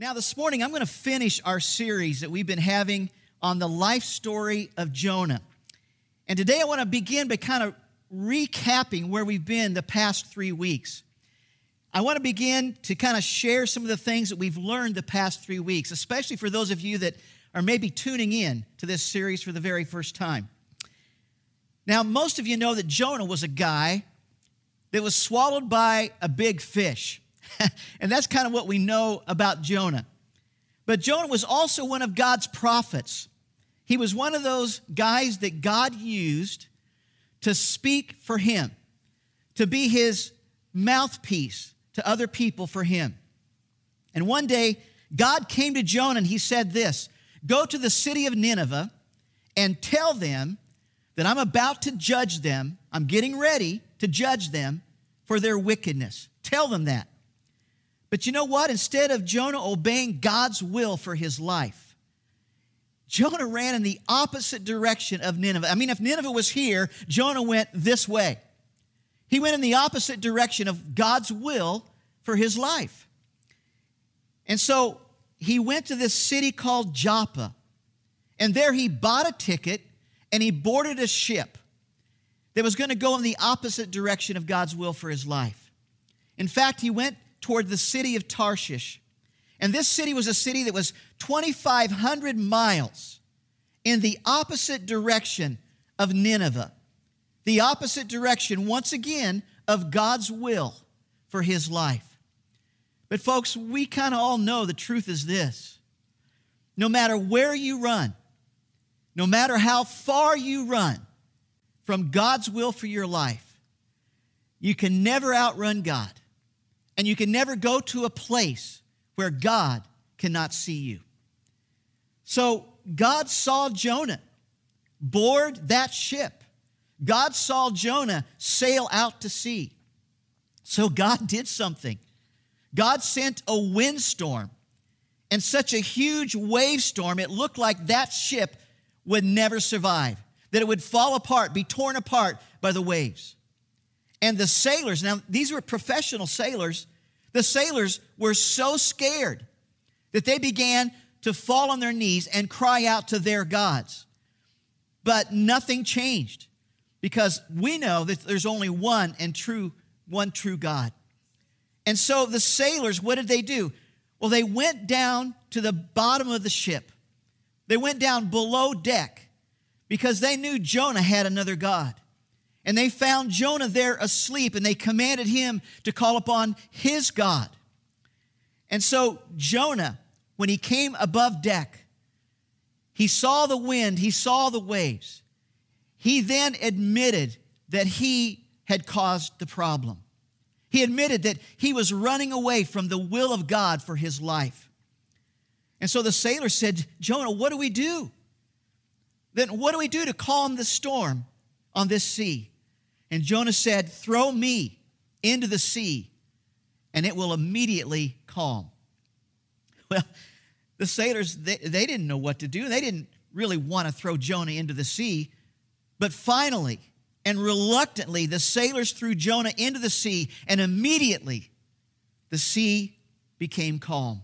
Now, this morning, I'm going to finish our series that we've been having on the life story of Jonah. And today, I want to begin by kind of recapping where we've been the past three weeks. I want to begin to kind of share some of the things that we've learned the past three weeks, especially for those of you that are maybe tuning in to this series for the very first time. Now, most of you know that Jonah was a guy that was swallowed by a big fish. and that's kind of what we know about Jonah. But Jonah was also one of God's prophets. He was one of those guys that God used to speak for him, to be his mouthpiece to other people for him. And one day, God came to Jonah and he said this Go to the city of Nineveh and tell them that I'm about to judge them. I'm getting ready to judge them for their wickedness. Tell them that. But you know what? Instead of Jonah obeying God's will for his life, Jonah ran in the opposite direction of Nineveh. I mean, if Nineveh was here, Jonah went this way. He went in the opposite direction of God's will for his life. And so he went to this city called Joppa. And there he bought a ticket and he boarded a ship that was going to go in the opposite direction of God's will for his life. In fact, he went toward the city of Tarshish. And this city was a city that was 2,500 miles in the opposite direction of Nineveh, the opposite direction, once again, of God's will for his life. But, folks, we kind of all know the truth is this no matter where you run, no matter how far you run from God's will for your life, you can never outrun God. And you can never go to a place where God cannot see you. So God saw Jonah board that ship. God saw Jonah sail out to sea. So God did something. God sent a windstorm and such a huge wave storm, it looked like that ship would never survive, that it would fall apart, be torn apart by the waves. And the sailors, now these were professional sailors, the sailors were so scared that they began to fall on their knees and cry out to their gods. But nothing changed because we know that there's only one and true one true God. And so the sailors, what did they do? Well, they went down to the bottom of the ship. They went down below deck because they knew Jonah had another God. And they found Jonah there asleep, and they commanded him to call upon his God. And so, Jonah, when he came above deck, he saw the wind, he saw the waves. He then admitted that he had caused the problem. He admitted that he was running away from the will of God for his life. And so the sailor said, Jonah, what do we do? Then what do we do to calm the storm on this sea? And Jonah said, Throw me into the sea, and it will immediately calm. Well, the sailors, they, they didn't know what to do. They didn't really want to throw Jonah into the sea. But finally and reluctantly, the sailors threw Jonah into the sea, and immediately the sea became calm.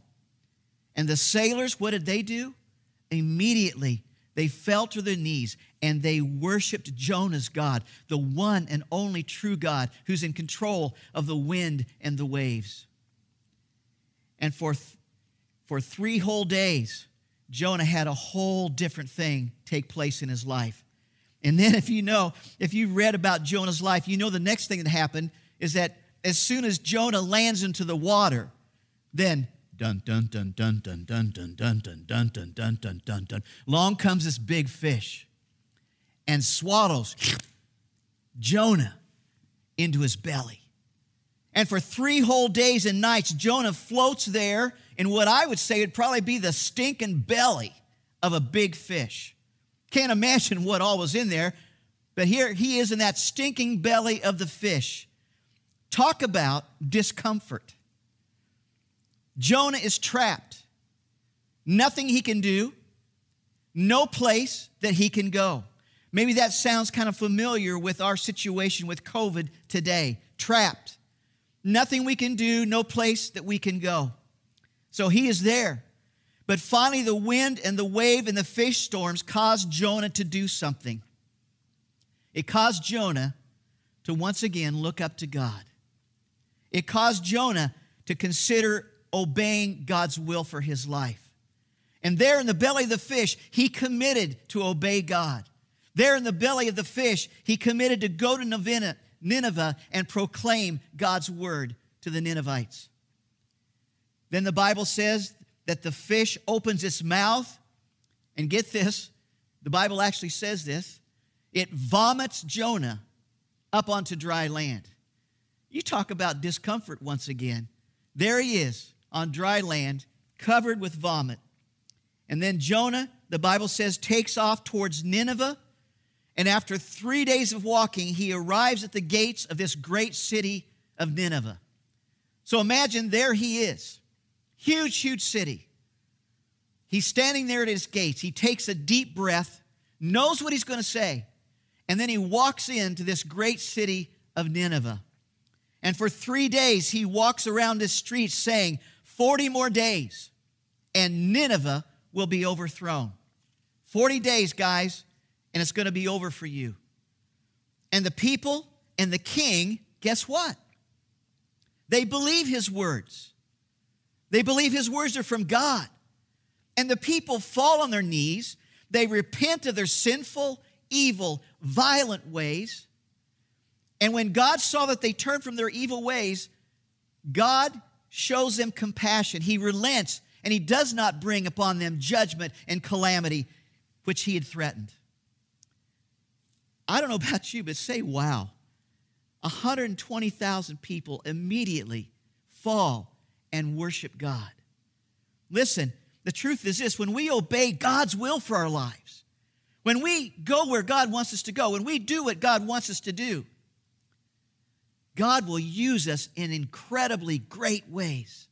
And the sailors, what did they do? Immediately they fell to their knees and they worshiped Jonah's God, the one and only true God who's in control of the wind and the waves. And for, th- for three whole days, Jonah had a whole different thing take place in his life. And then, if you know, if you read about Jonah's life, you know the next thing that happened is that as soon as Jonah lands into the water, then dun dun dun dun dun dun dun dun dun dun dun dun dun dun dun. Long comes this big fish and swallows Jonah into his belly. And for three whole days and nights, Jonah floats there in what I would say would probably be the stinking belly of a big fish. Can't imagine what all was in there, but here he is in that stinking belly of the fish. Talk about discomfort. Jonah is trapped. Nothing he can do, no place that he can go. Maybe that sounds kind of familiar with our situation with COVID today. Trapped. Nothing we can do, no place that we can go. So he is there. But finally, the wind and the wave and the fish storms caused Jonah to do something. It caused Jonah to once again look up to God. It caused Jonah to consider obeying God's will for his life. And there in the belly of the fish, he committed to obey God. There in the belly of the fish, he committed to go to Nineveh and proclaim God's word to the Ninevites. Then the Bible says that the fish opens its mouth, and get this, the Bible actually says this it vomits Jonah up onto dry land. You talk about discomfort once again. There he is on dry land, covered with vomit. And then Jonah, the Bible says, takes off towards Nineveh. And after three days of walking, he arrives at the gates of this great city of Nineveh. So imagine there he is, huge, huge city. He's standing there at his gates. He takes a deep breath, knows what he's going to say, and then he walks into this great city of Nineveh. And for three days, he walks around the streets saying, 40 more days, and Nineveh will be overthrown. 40 days, guys, and it's going to be over for you. And the people and the king, guess what? They believe his words. They believe his words are from God. And the people fall on their knees. They repent of their sinful, evil, violent ways. And when God saw that they turned from their evil ways, God shows them compassion. He relents and he does not bring upon them judgment and calamity which he had threatened. I don't know about you, but say, wow. 120,000 people immediately fall and worship God. Listen, the truth is this when we obey God's will for our lives, when we go where God wants us to go, when we do what God wants us to do, God will use us in incredibly great ways.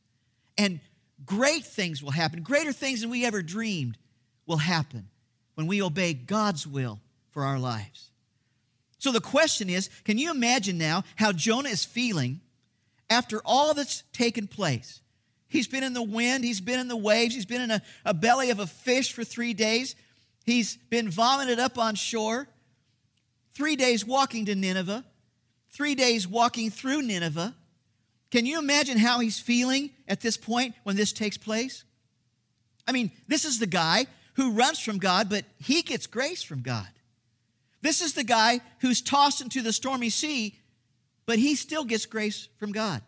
And great things will happen. Greater things than we ever dreamed will happen when we obey God's will for our lives. So the question is can you imagine now how Jonah is feeling after all that's taken place? He's been in the wind, he's been in the waves, he's been in a, a belly of a fish for three days, he's been vomited up on shore, three days walking to Nineveh, three days walking through Nineveh. Can you imagine how he's feeling at this point when this takes place? I mean, this is the guy who runs from God, but he gets grace from God. This is the guy who's tossed into the stormy sea, but he still gets grace from God.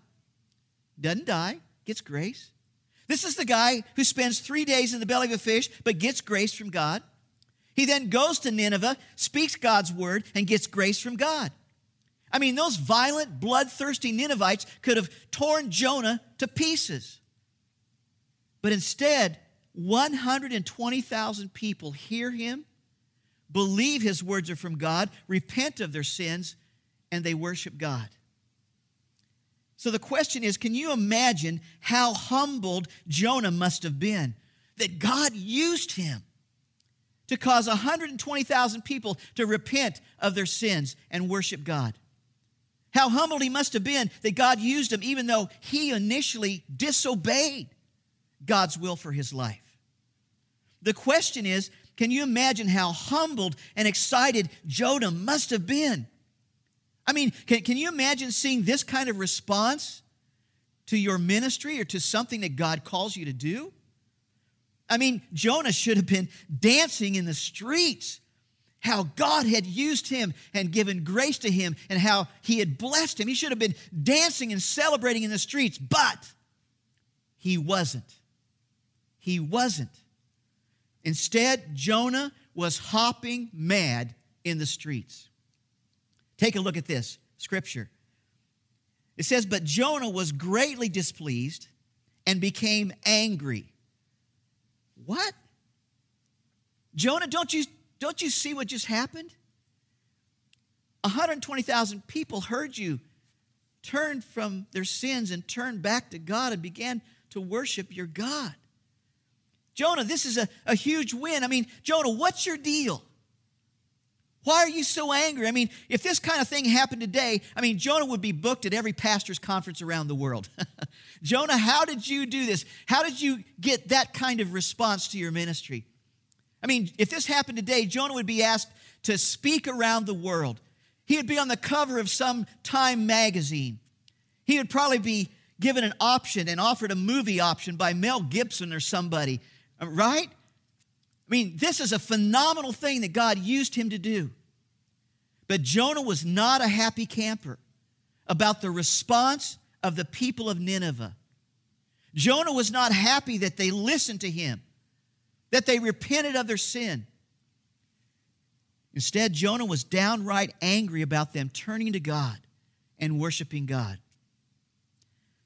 Doesn't die, gets grace. This is the guy who spends three days in the belly of a fish, but gets grace from God. He then goes to Nineveh, speaks God's word, and gets grace from God. I mean, those violent, bloodthirsty Ninevites could have torn Jonah to pieces. But instead, 120,000 people hear him, believe his words are from God, repent of their sins, and they worship God. So the question is can you imagine how humbled Jonah must have been that God used him to cause 120,000 people to repent of their sins and worship God? How humbled he must have been that God used him, even though he initially disobeyed God's will for his life. The question is can you imagine how humbled and excited Jonah must have been? I mean, can, can you imagine seeing this kind of response to your ministry or to something that God calls you to do? I mean, Jonah should have been dancing in the streets how God had used him and given grace to him and how he had blessed him. He should have been dancing and celebrating in the streets, but he wasn't. He wasn't. Instead, Jonah was hopping mad in the streets. Take a look at this scripture. It says, But Jonah was greatly displeased and became angry. What? Jonah, don't you don't you see what just happened? 120,000 people heard you turn from their sins and turn back to God and began to worship your God. Jonah, this is a, a huge win. I mean, Jonah, what's your deal? Why are you so angry? I mean, if this kind of thing happened today, I mean, Jonah would be booked at every pastor's conference around the world. Jonah, how did you do this? How did you get that kind of response to your ministry? I mean, if this happened today, Jonah would be asked to speak around the world. He would be on the cover of some Time magazine. He would probably be given an option and offered a movie option by Mel Gibson or somebody, right? I mean, this is a phenomenal thing that God used him to do. But Jonah was not a happy camper about the response of the people of Nineveh. Jonah was not happy that they listened to him, that they repented of their sin. Instead, Jonah was downright angry about them turning to God and worshiping God.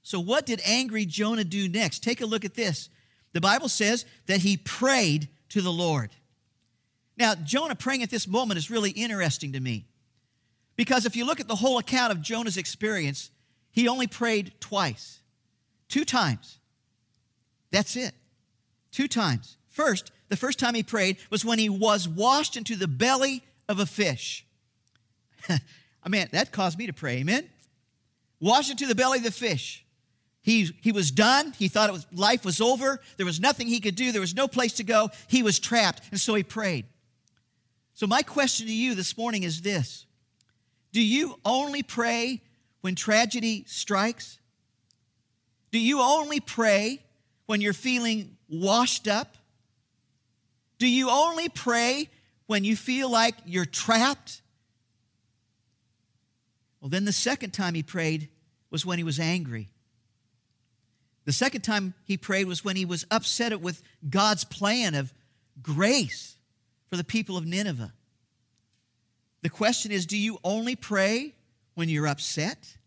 So, what did angry Jonah do next? Take a look at this. The Bible says that he prayed to the Lord. Now, Jonah praying at this moment is really interesting to me because if you look at the whole account of Jonah's experience, he only prayed twice, two times. That's it. Two times. First, the first time he prayed was when he was washed into the belly of a fish. I mean, that caused me to pray, amen? Washed into the belly of the fish. He, he was done. He thought it was, life was over. There was nothing he could do. There was no place to go. He was trapped. And so he prayed. So, my question to you this morning is this Do you only pray when tragedy strikes? Do you only pray when you're feeling washed up? Do you only pray when you feel like you're trapped? Well, then the second time he prayed was when he was angry. The second time he prayed was when he was upset with God's plan of grace for the people of Nineveh. The question is do you only pray when you're upset?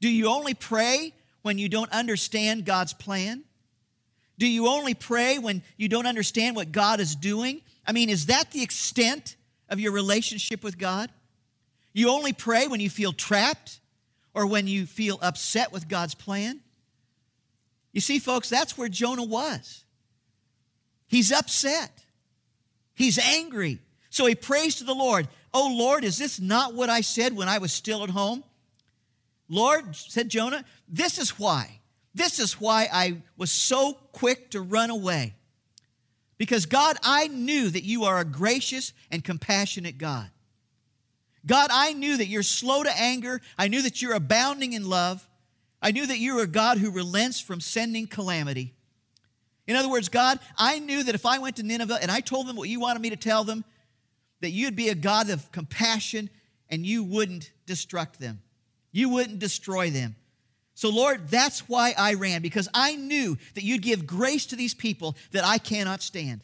Do you only pray when you don't understand God's plan? Do you only pray when you don't understand what God is doing? I mean, is that the extent of your relationship with God? You only pray when you feel trapped or when you feel upset with God's plan? You see, folks, that's where Jonah was. He's upset, he's angry. So he prays to the Lord, Oh Lord, is this not what I said when I was still at home? Lord, said Jonah, this is why. This is why I was so quick to run away. Because God, I knew that you are a gracious and compassionate God. God, I knew that you're slow to anger. I knew that you're abounding in love. I knew that you are a God who relents from sending calamity. In other words, God, I knew that if I went to Nineveh and I told them what you wanted me to tell them, that you'd be a God of compassion and you wouldn't destruct them. You wouldn't destroy them. So, Lord, that's why I ran, because I knew that you'd give grace to these people that I cannot stand.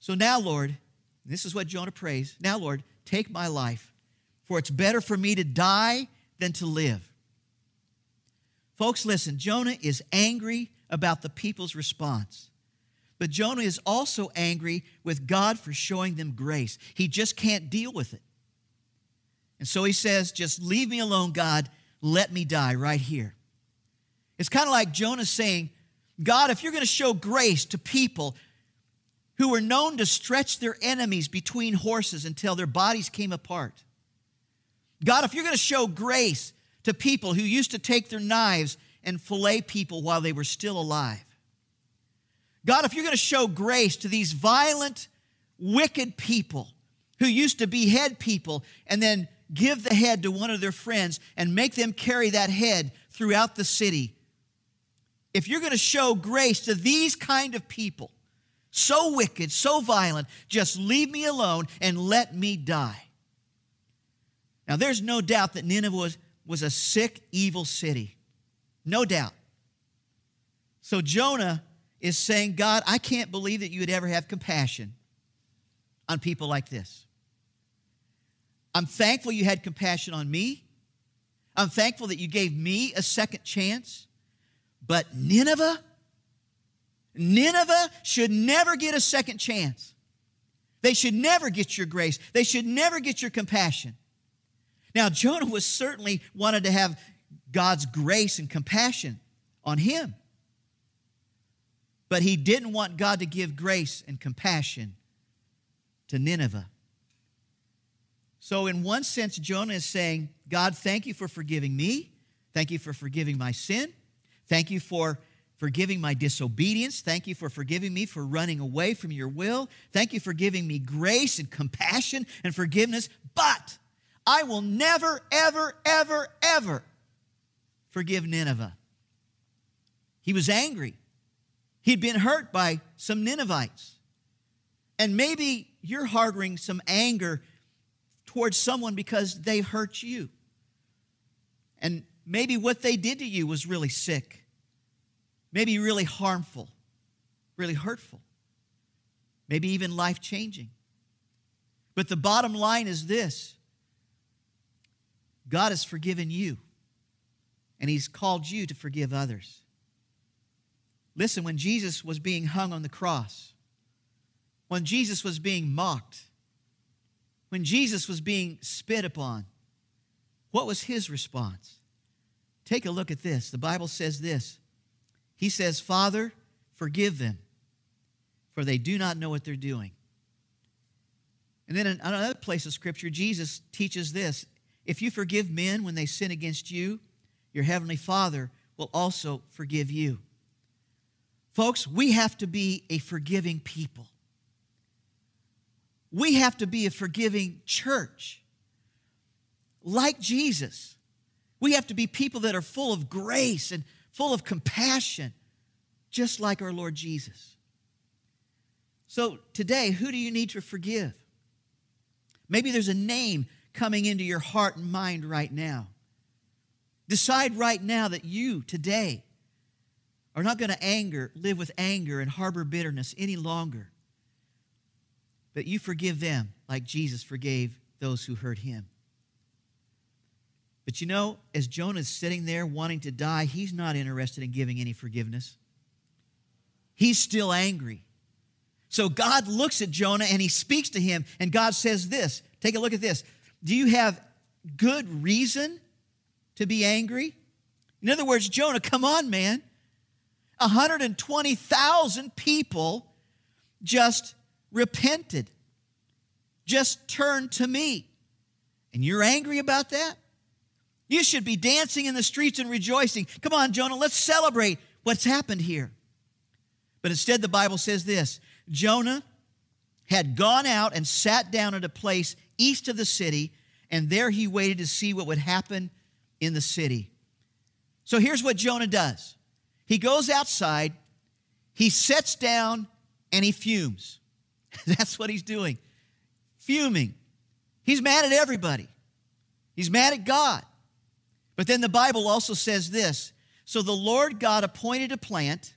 So now, Lord, this is what Jonah prays. Now, Lord, take my life, for it's better for me to die than to live. Folks, listen, Jonah is angry about the people's response. But Jonah is also angry with God for showing them grace. He just can't deal with it. And so he says, Just leave me alone, God. Let me die right here. It's kind of like Jonah saying, God, if you're going to show grace to people who were known to stretch their enemies between horses until their bodies came apart, God, if you're going to show grace to people who used to take their knives and fillet people while they were still alive. God, if you're going to show grace to these violent, wicked people who used to behead people and then give the head to one of their friends and make them carry that head throughout the city, if you're going to show grace to these kind of people, so wicked, so violent, just leave me alone and let me die. Now, there's no doubt that Nineveh was, was a sick, evil city. No doubt. So Jonah is saying, God, I can't believe that you would ever have compassion on people like this. I'm thankful you had compassion on me. I'm thankful that you gave me a second chance. But Nineveh, Nineveh should never get a second chance. They should never get your grace. They should never get your compassion. Now, Jonah was certainly wanted to have God's grace and compassion on him. But he didn't want God to give grace and compassion to Nineveh. So, in one sense, Jonah is saying, God, thank you for forgiving me. Thank you for forgiving my sin. Thank you for forgiving my disobedience. Thank you for forgiving me for running away from your will. Thank you for giving me grace and compassion and forgiveness. But I will never, ever, ever, ever forgive Nineveh. He was angry. He'd been hurt by some Ninevites. And maybe you're harboring some anger towards someone because they hurt you. And maybe what they did to you was really sick, maybe really harmful, really hurtful, maybe even life changing. But the bottom line is this God has forgiven you, and He's called you to forgive others. Listen, when Jesus was being hung on the cross, when Jesus was being mocked, when Jesus was being spit upon, what was his response? Take a look at this. The Bible says this He says, Father, forgive them, for they do not know what they're doing. And then in another place of Scripture, Jesus teaches this if you forgive men when they sin against you, your heavenly Father will also forgive you. Folks, we have to be a forgiving people. We have to be a forgiving church. Like Jesus, we have to be people that are full of grace and full of compassion, just like our Lord Jesus. So today, who do you need to forgive? Maybe there's a name coming into your heart and mind right now. Decide right now that you today are not going to anger, live with anger and harbor bitterness any longer that you forgive them like Jesus forgave those who hurt him. But you know, as Jonah's sitting there wanting to die, he's not interested in giving any forgiveness. He's still angry. So God looks at Jonah and he speaks to him, and God says this take a look at this. Do you have good reason to be angry? In other words, Jonah, come on, man. 120,000 people just repented, just turned to me. And you're angry about that? You should be dancing in the streets and rejoicing. Come on, Jonah, let's celebrate what's happened here. But instead, the Bible says this Jonah had gone out and sat down at a place east of the city, and there he waited to see what would happen in the city. So here's what Jonah does he goes outside, he sits down, and he fumes. That's what he's doing. Fuming. He's mad at everybody, he's mad at God. But then the Bible also says this So the Lord God appointed a plant,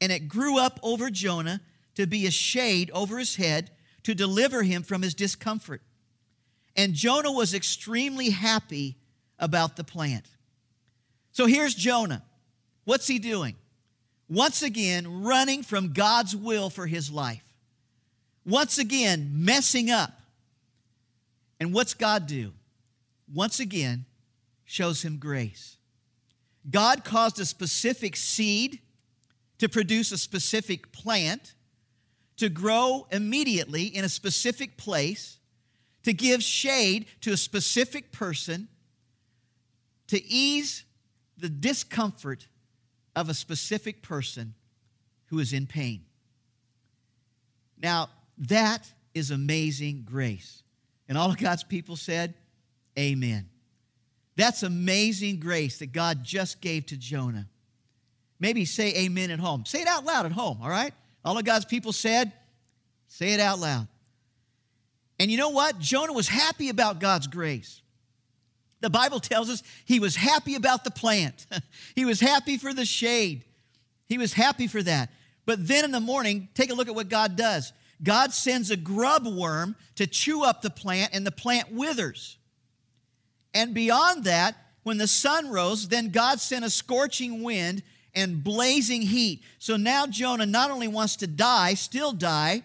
and it grew up over Jonah to be a shade over his head to deliver him from his discomfort. And Jonah was extremely happy about the plant. So here's Jonah. What's he doing? Once again, running from God's will for his life once again messing up. And what's God do? Once again, shows him grace. God caused a specific seed to produce a specific plant, to grow immediately in a specific place, to give shade to a specific person, to ease the discomfort of a specific person who is in pain. Now, that is amazing grace. And all of God's people said, Amen. That's amazing grace that God just gave to Jonah. Maybe say amen at home. Say it out loud at home, all right? All of God's people said, say it out loud. And you know what? Jonah was happy about God's grace. The Bible tells us he was happy about the plant, he was happy for the shade, he was happy for that. But then in the morning, take a look at what God does. God sends a grub worm to chew up the plant, and the plant withers. And beyond that, when the sun rose, then God sent a scorching wind and blazing heat. So now Jonah not only wants to die, still die,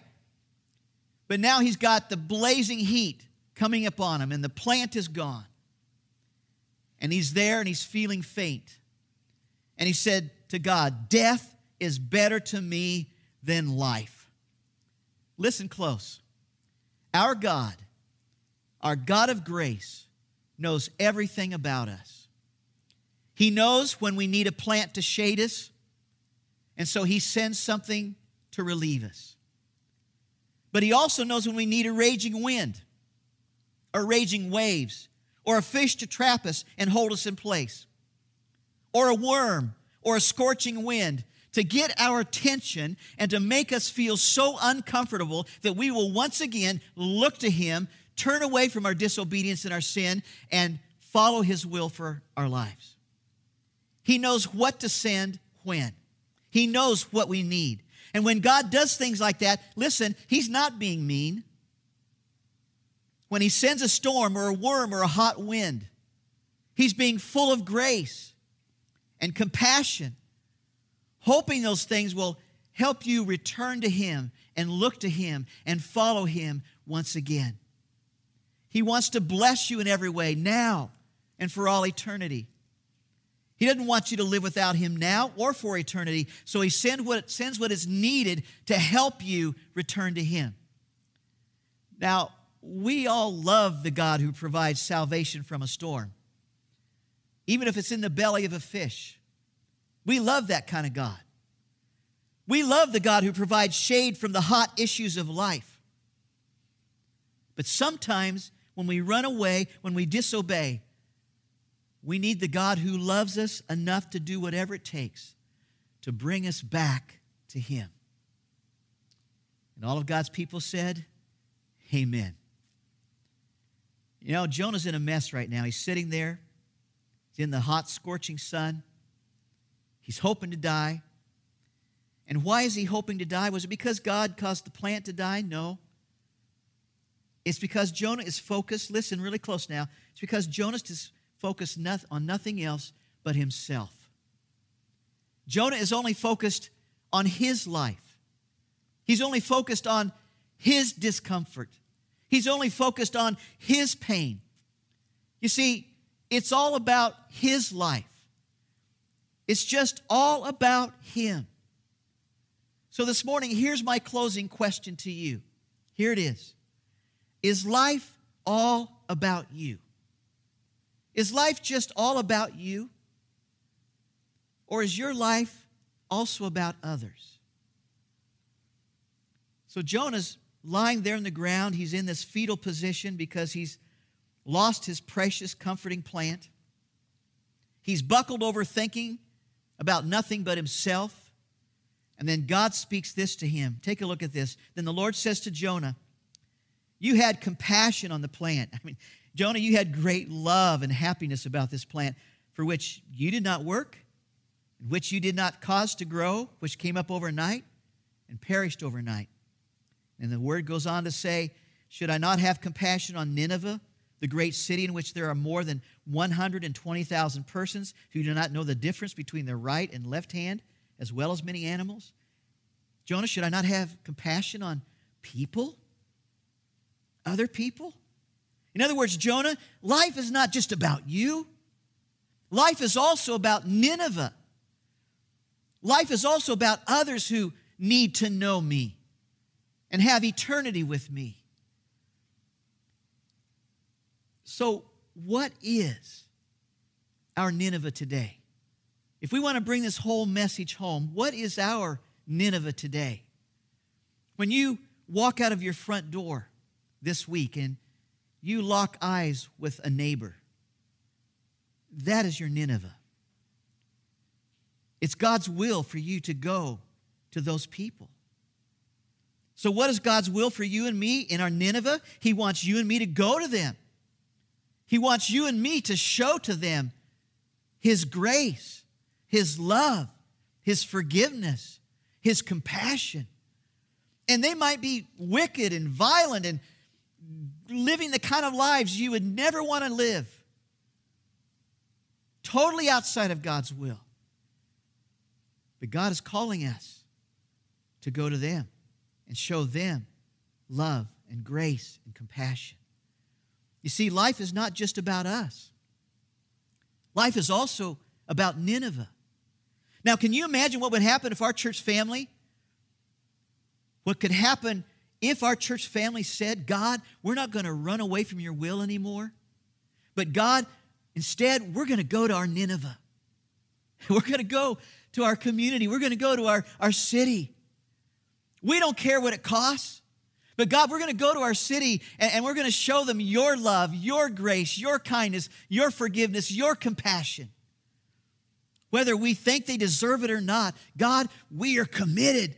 but now he's got the blazing heat coming upon him, and the plant is gone. And he's there and he's feeling faint. And he said to God, Death is better to me than life. Listen close. Our God, our God of grace knows everything about us. He knows when we need a plant to shade us, and so He sends something to relieve us. But He also knows when we need a raging wind, or raging waves, or a fish to trap us and hold us in place, or a worm, or a scorching wind to get our attention and to make us feel so uncomfortable that we will once again look to Him, turn away from our disobedience and our sin, and follow His will for our lives. He knows what to send when, He knows what we need. And when God does things like that, listen, He's not being mean. When He sends a storm or a worm or a hot wind, He's being full of grace and compassion hoping those things will help you return to Him and look to Him and follow Him once again. He wants to bless you in every way now and for all eternity. He doesn't want you to live without Him now or for eternity, so He send what, sends what is needed to help you return to Him. Now, we all love the God who provides salvation from a storm, even if it's in the belly of a fish. We love that kind of God. We love the God who provides shade from the hot issues of life. But sometimes when we run away, when we disobey, we need the God who loves us enough to do whatever it takes to bring us back to Him. And all of God's people said, Amen. You know, Jonah's in a mess right now. He's sitting there, he's in the hot, scorching sun. He's hoping to die. And why is he hoping to die? Was it because God caused the plant to die? No. It's because Jonah is focused, listen really close now. It's because Jonah is focused on nothing else but himself. Jonah is only focused on his life. He's only focused on his discomfort. He's only focused on his pain. You see, it's all about his life. It's just all about Him. So this morning, here's my closing question to you. Here it is Is life all about you? Is life just all about you? Or is your life also about others? So Jonah's lying there in the ground. He's in this fetal position because he's lost his precious, comforting plant. He's buckled over thinking about nothing but himself. And then God speaks this to him. Take a look at this. Then the Lord says to Jonah, You had compassion on the plant. I mean, Jonah, you had great love and happiness about this plant for which you did not work, which you did not cause to grow, which came up overnight and perished overnight. And the word goes on to say, Should I not have compassion on Nineveh? The great city in which there are more than 120,000 persons who do not know the difference between their right and left hand, as well as many animals? Jonah, should I not have compassion on people? Other people? In other words, Jonah, life is not just about you. Life is also about Nineveh. Life is also about others who need to know me and have eternity with me. So, what is our Nineveh today? If we want to bring this whole message home, what is our Nineveh today? When you walk out of your front door this week and you lock eyes with a neighbor, that is your Nineveh. It's God's will for you to go to those people. So, what is God's will for you and me in our Nineveh? He wants you and me to go to them. He wants you and me to show to them His grace, His love, His forgiveness, His compassion. And they might be wicked and violent and living the kind of lives you would never want to live, totally outside of God's will. But God is calling us to go to them and show them love and grace and compassion. You see, life is not just about us, life is also about Nineveh. Now, can you imagine what would happen if our church family, what could happen if our church family said, God, we're not going to run away from your will anymore, but God, instead, we're going to go to our Nineveh. We're going to go to our community. We're going to go to our, our city. We don't care what it costs. But God, we're going to go to our city and, and we're going to show them your love, your grace, your kindness, your forgiveness, your compassion. Whether we think they deserve it or not, God, we are committed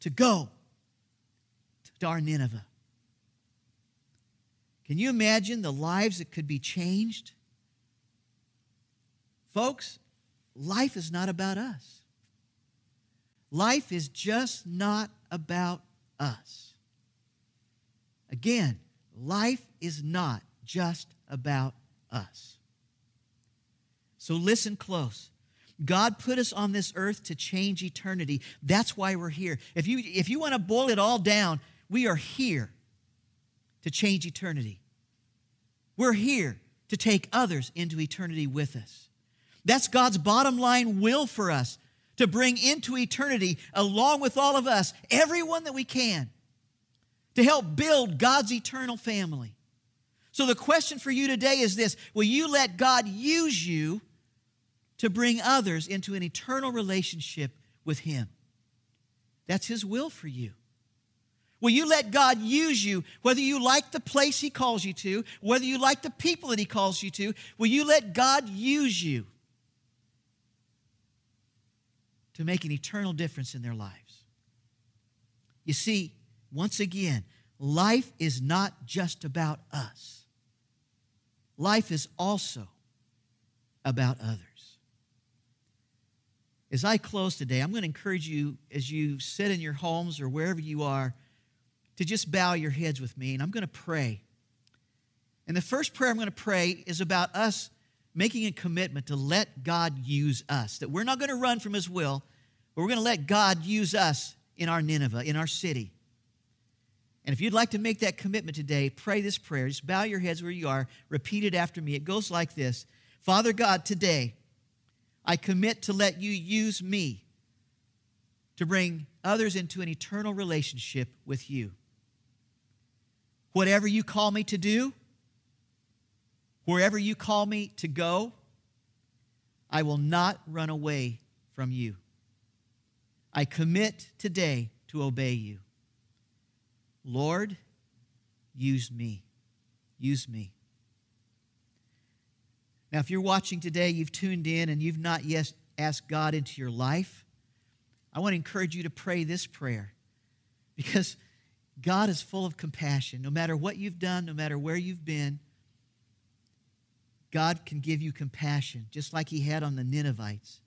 to go to our Nineveh. Can you imagine the lives that could be changed? Folks, life is not about us. Life is just not about us. Again, life is not just about us. So listen close. God put us on this earth to change eternity. That's why we're here. If you, if you want to boil it all down, we are here to change eternity. We're here to take others into eternity with us. That's God's bottom line will for us to bring into eternity, along with all of us, everyone that we can, to help build God's eternal family. So, the question for you today is this Will you let God use you to bring others into an eternal relationship with Him? That's His will for you. Will you let God use you, whether you like the place He calls you to, whether you like the people that He calls you to? Will you let God use you to make an eternal difference in their lives? You see, once again, life is not just about us, life is also about others. As I close today, I'm going to encourage you as you sit in your homes or wherever you are to just bow your heads with me, and I'm going to pray. And the first prayer I'm going to pray is about us making a commitment to let God use us, that we're not going to run from His will, but we're going to let God use us in our Nineveh, in our city. And if you'd like to make that commitment today, pray this prayer. Just bow your heads where you are, repeat it after me. It goes like this Father God, today I commit to let you use me to bring others into an eternal relationship with you. Whatever you call me to do, wherever you call me to go, I will not run away from you. I commit today to obey you. Lord, use me. Use me. Now, if you're watching today, you've tuned in and you've not yet asked God into your life, I want to encourage you to pray this prayer because God is full of compassion. No matter what you've done, no matter where you've been, God can give you compassion, just like He had on the Ninevites.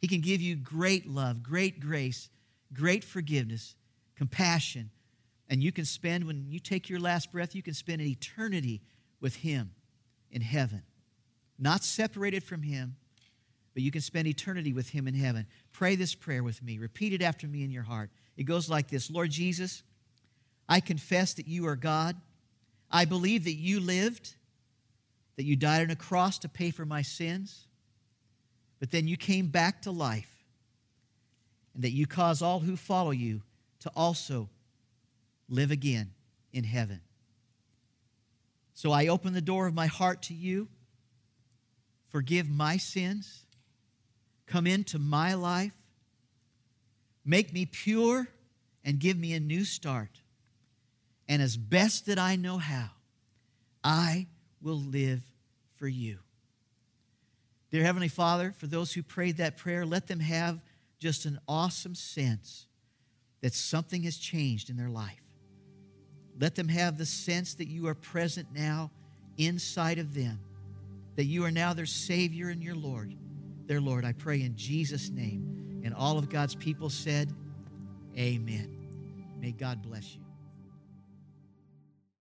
He can give you great love, great grace, great forgiveness, compassion. And you can spend, when you take your last breath, you can spend an eternity with Him in heaven. Not separated from Him, but you can spend eternity with Him in heaven. Pray this prayer with me. Repeat it after me in your heart. It goes like this Lord Jesus, I confess that you are God. I believe that you lived, that you died on a cross to pay for my sins, but then you came back to life, and that you cause all who follow you to also live again in heaven. So I open the door of my heart to you. Forgive my sins. Come into my life. Make me pure and give me a new start and as best that I know how, I will live for you. Dear Heavenly Father, for those who prayed that prayer, let them have just an awesome sense that something has changed in their life. Let them have the sense that you are present now inside of them, that you are now their Savior and your Lord. Their Lord, I pray in Jesus' name. And all of God's people said, Amen. May God bless you.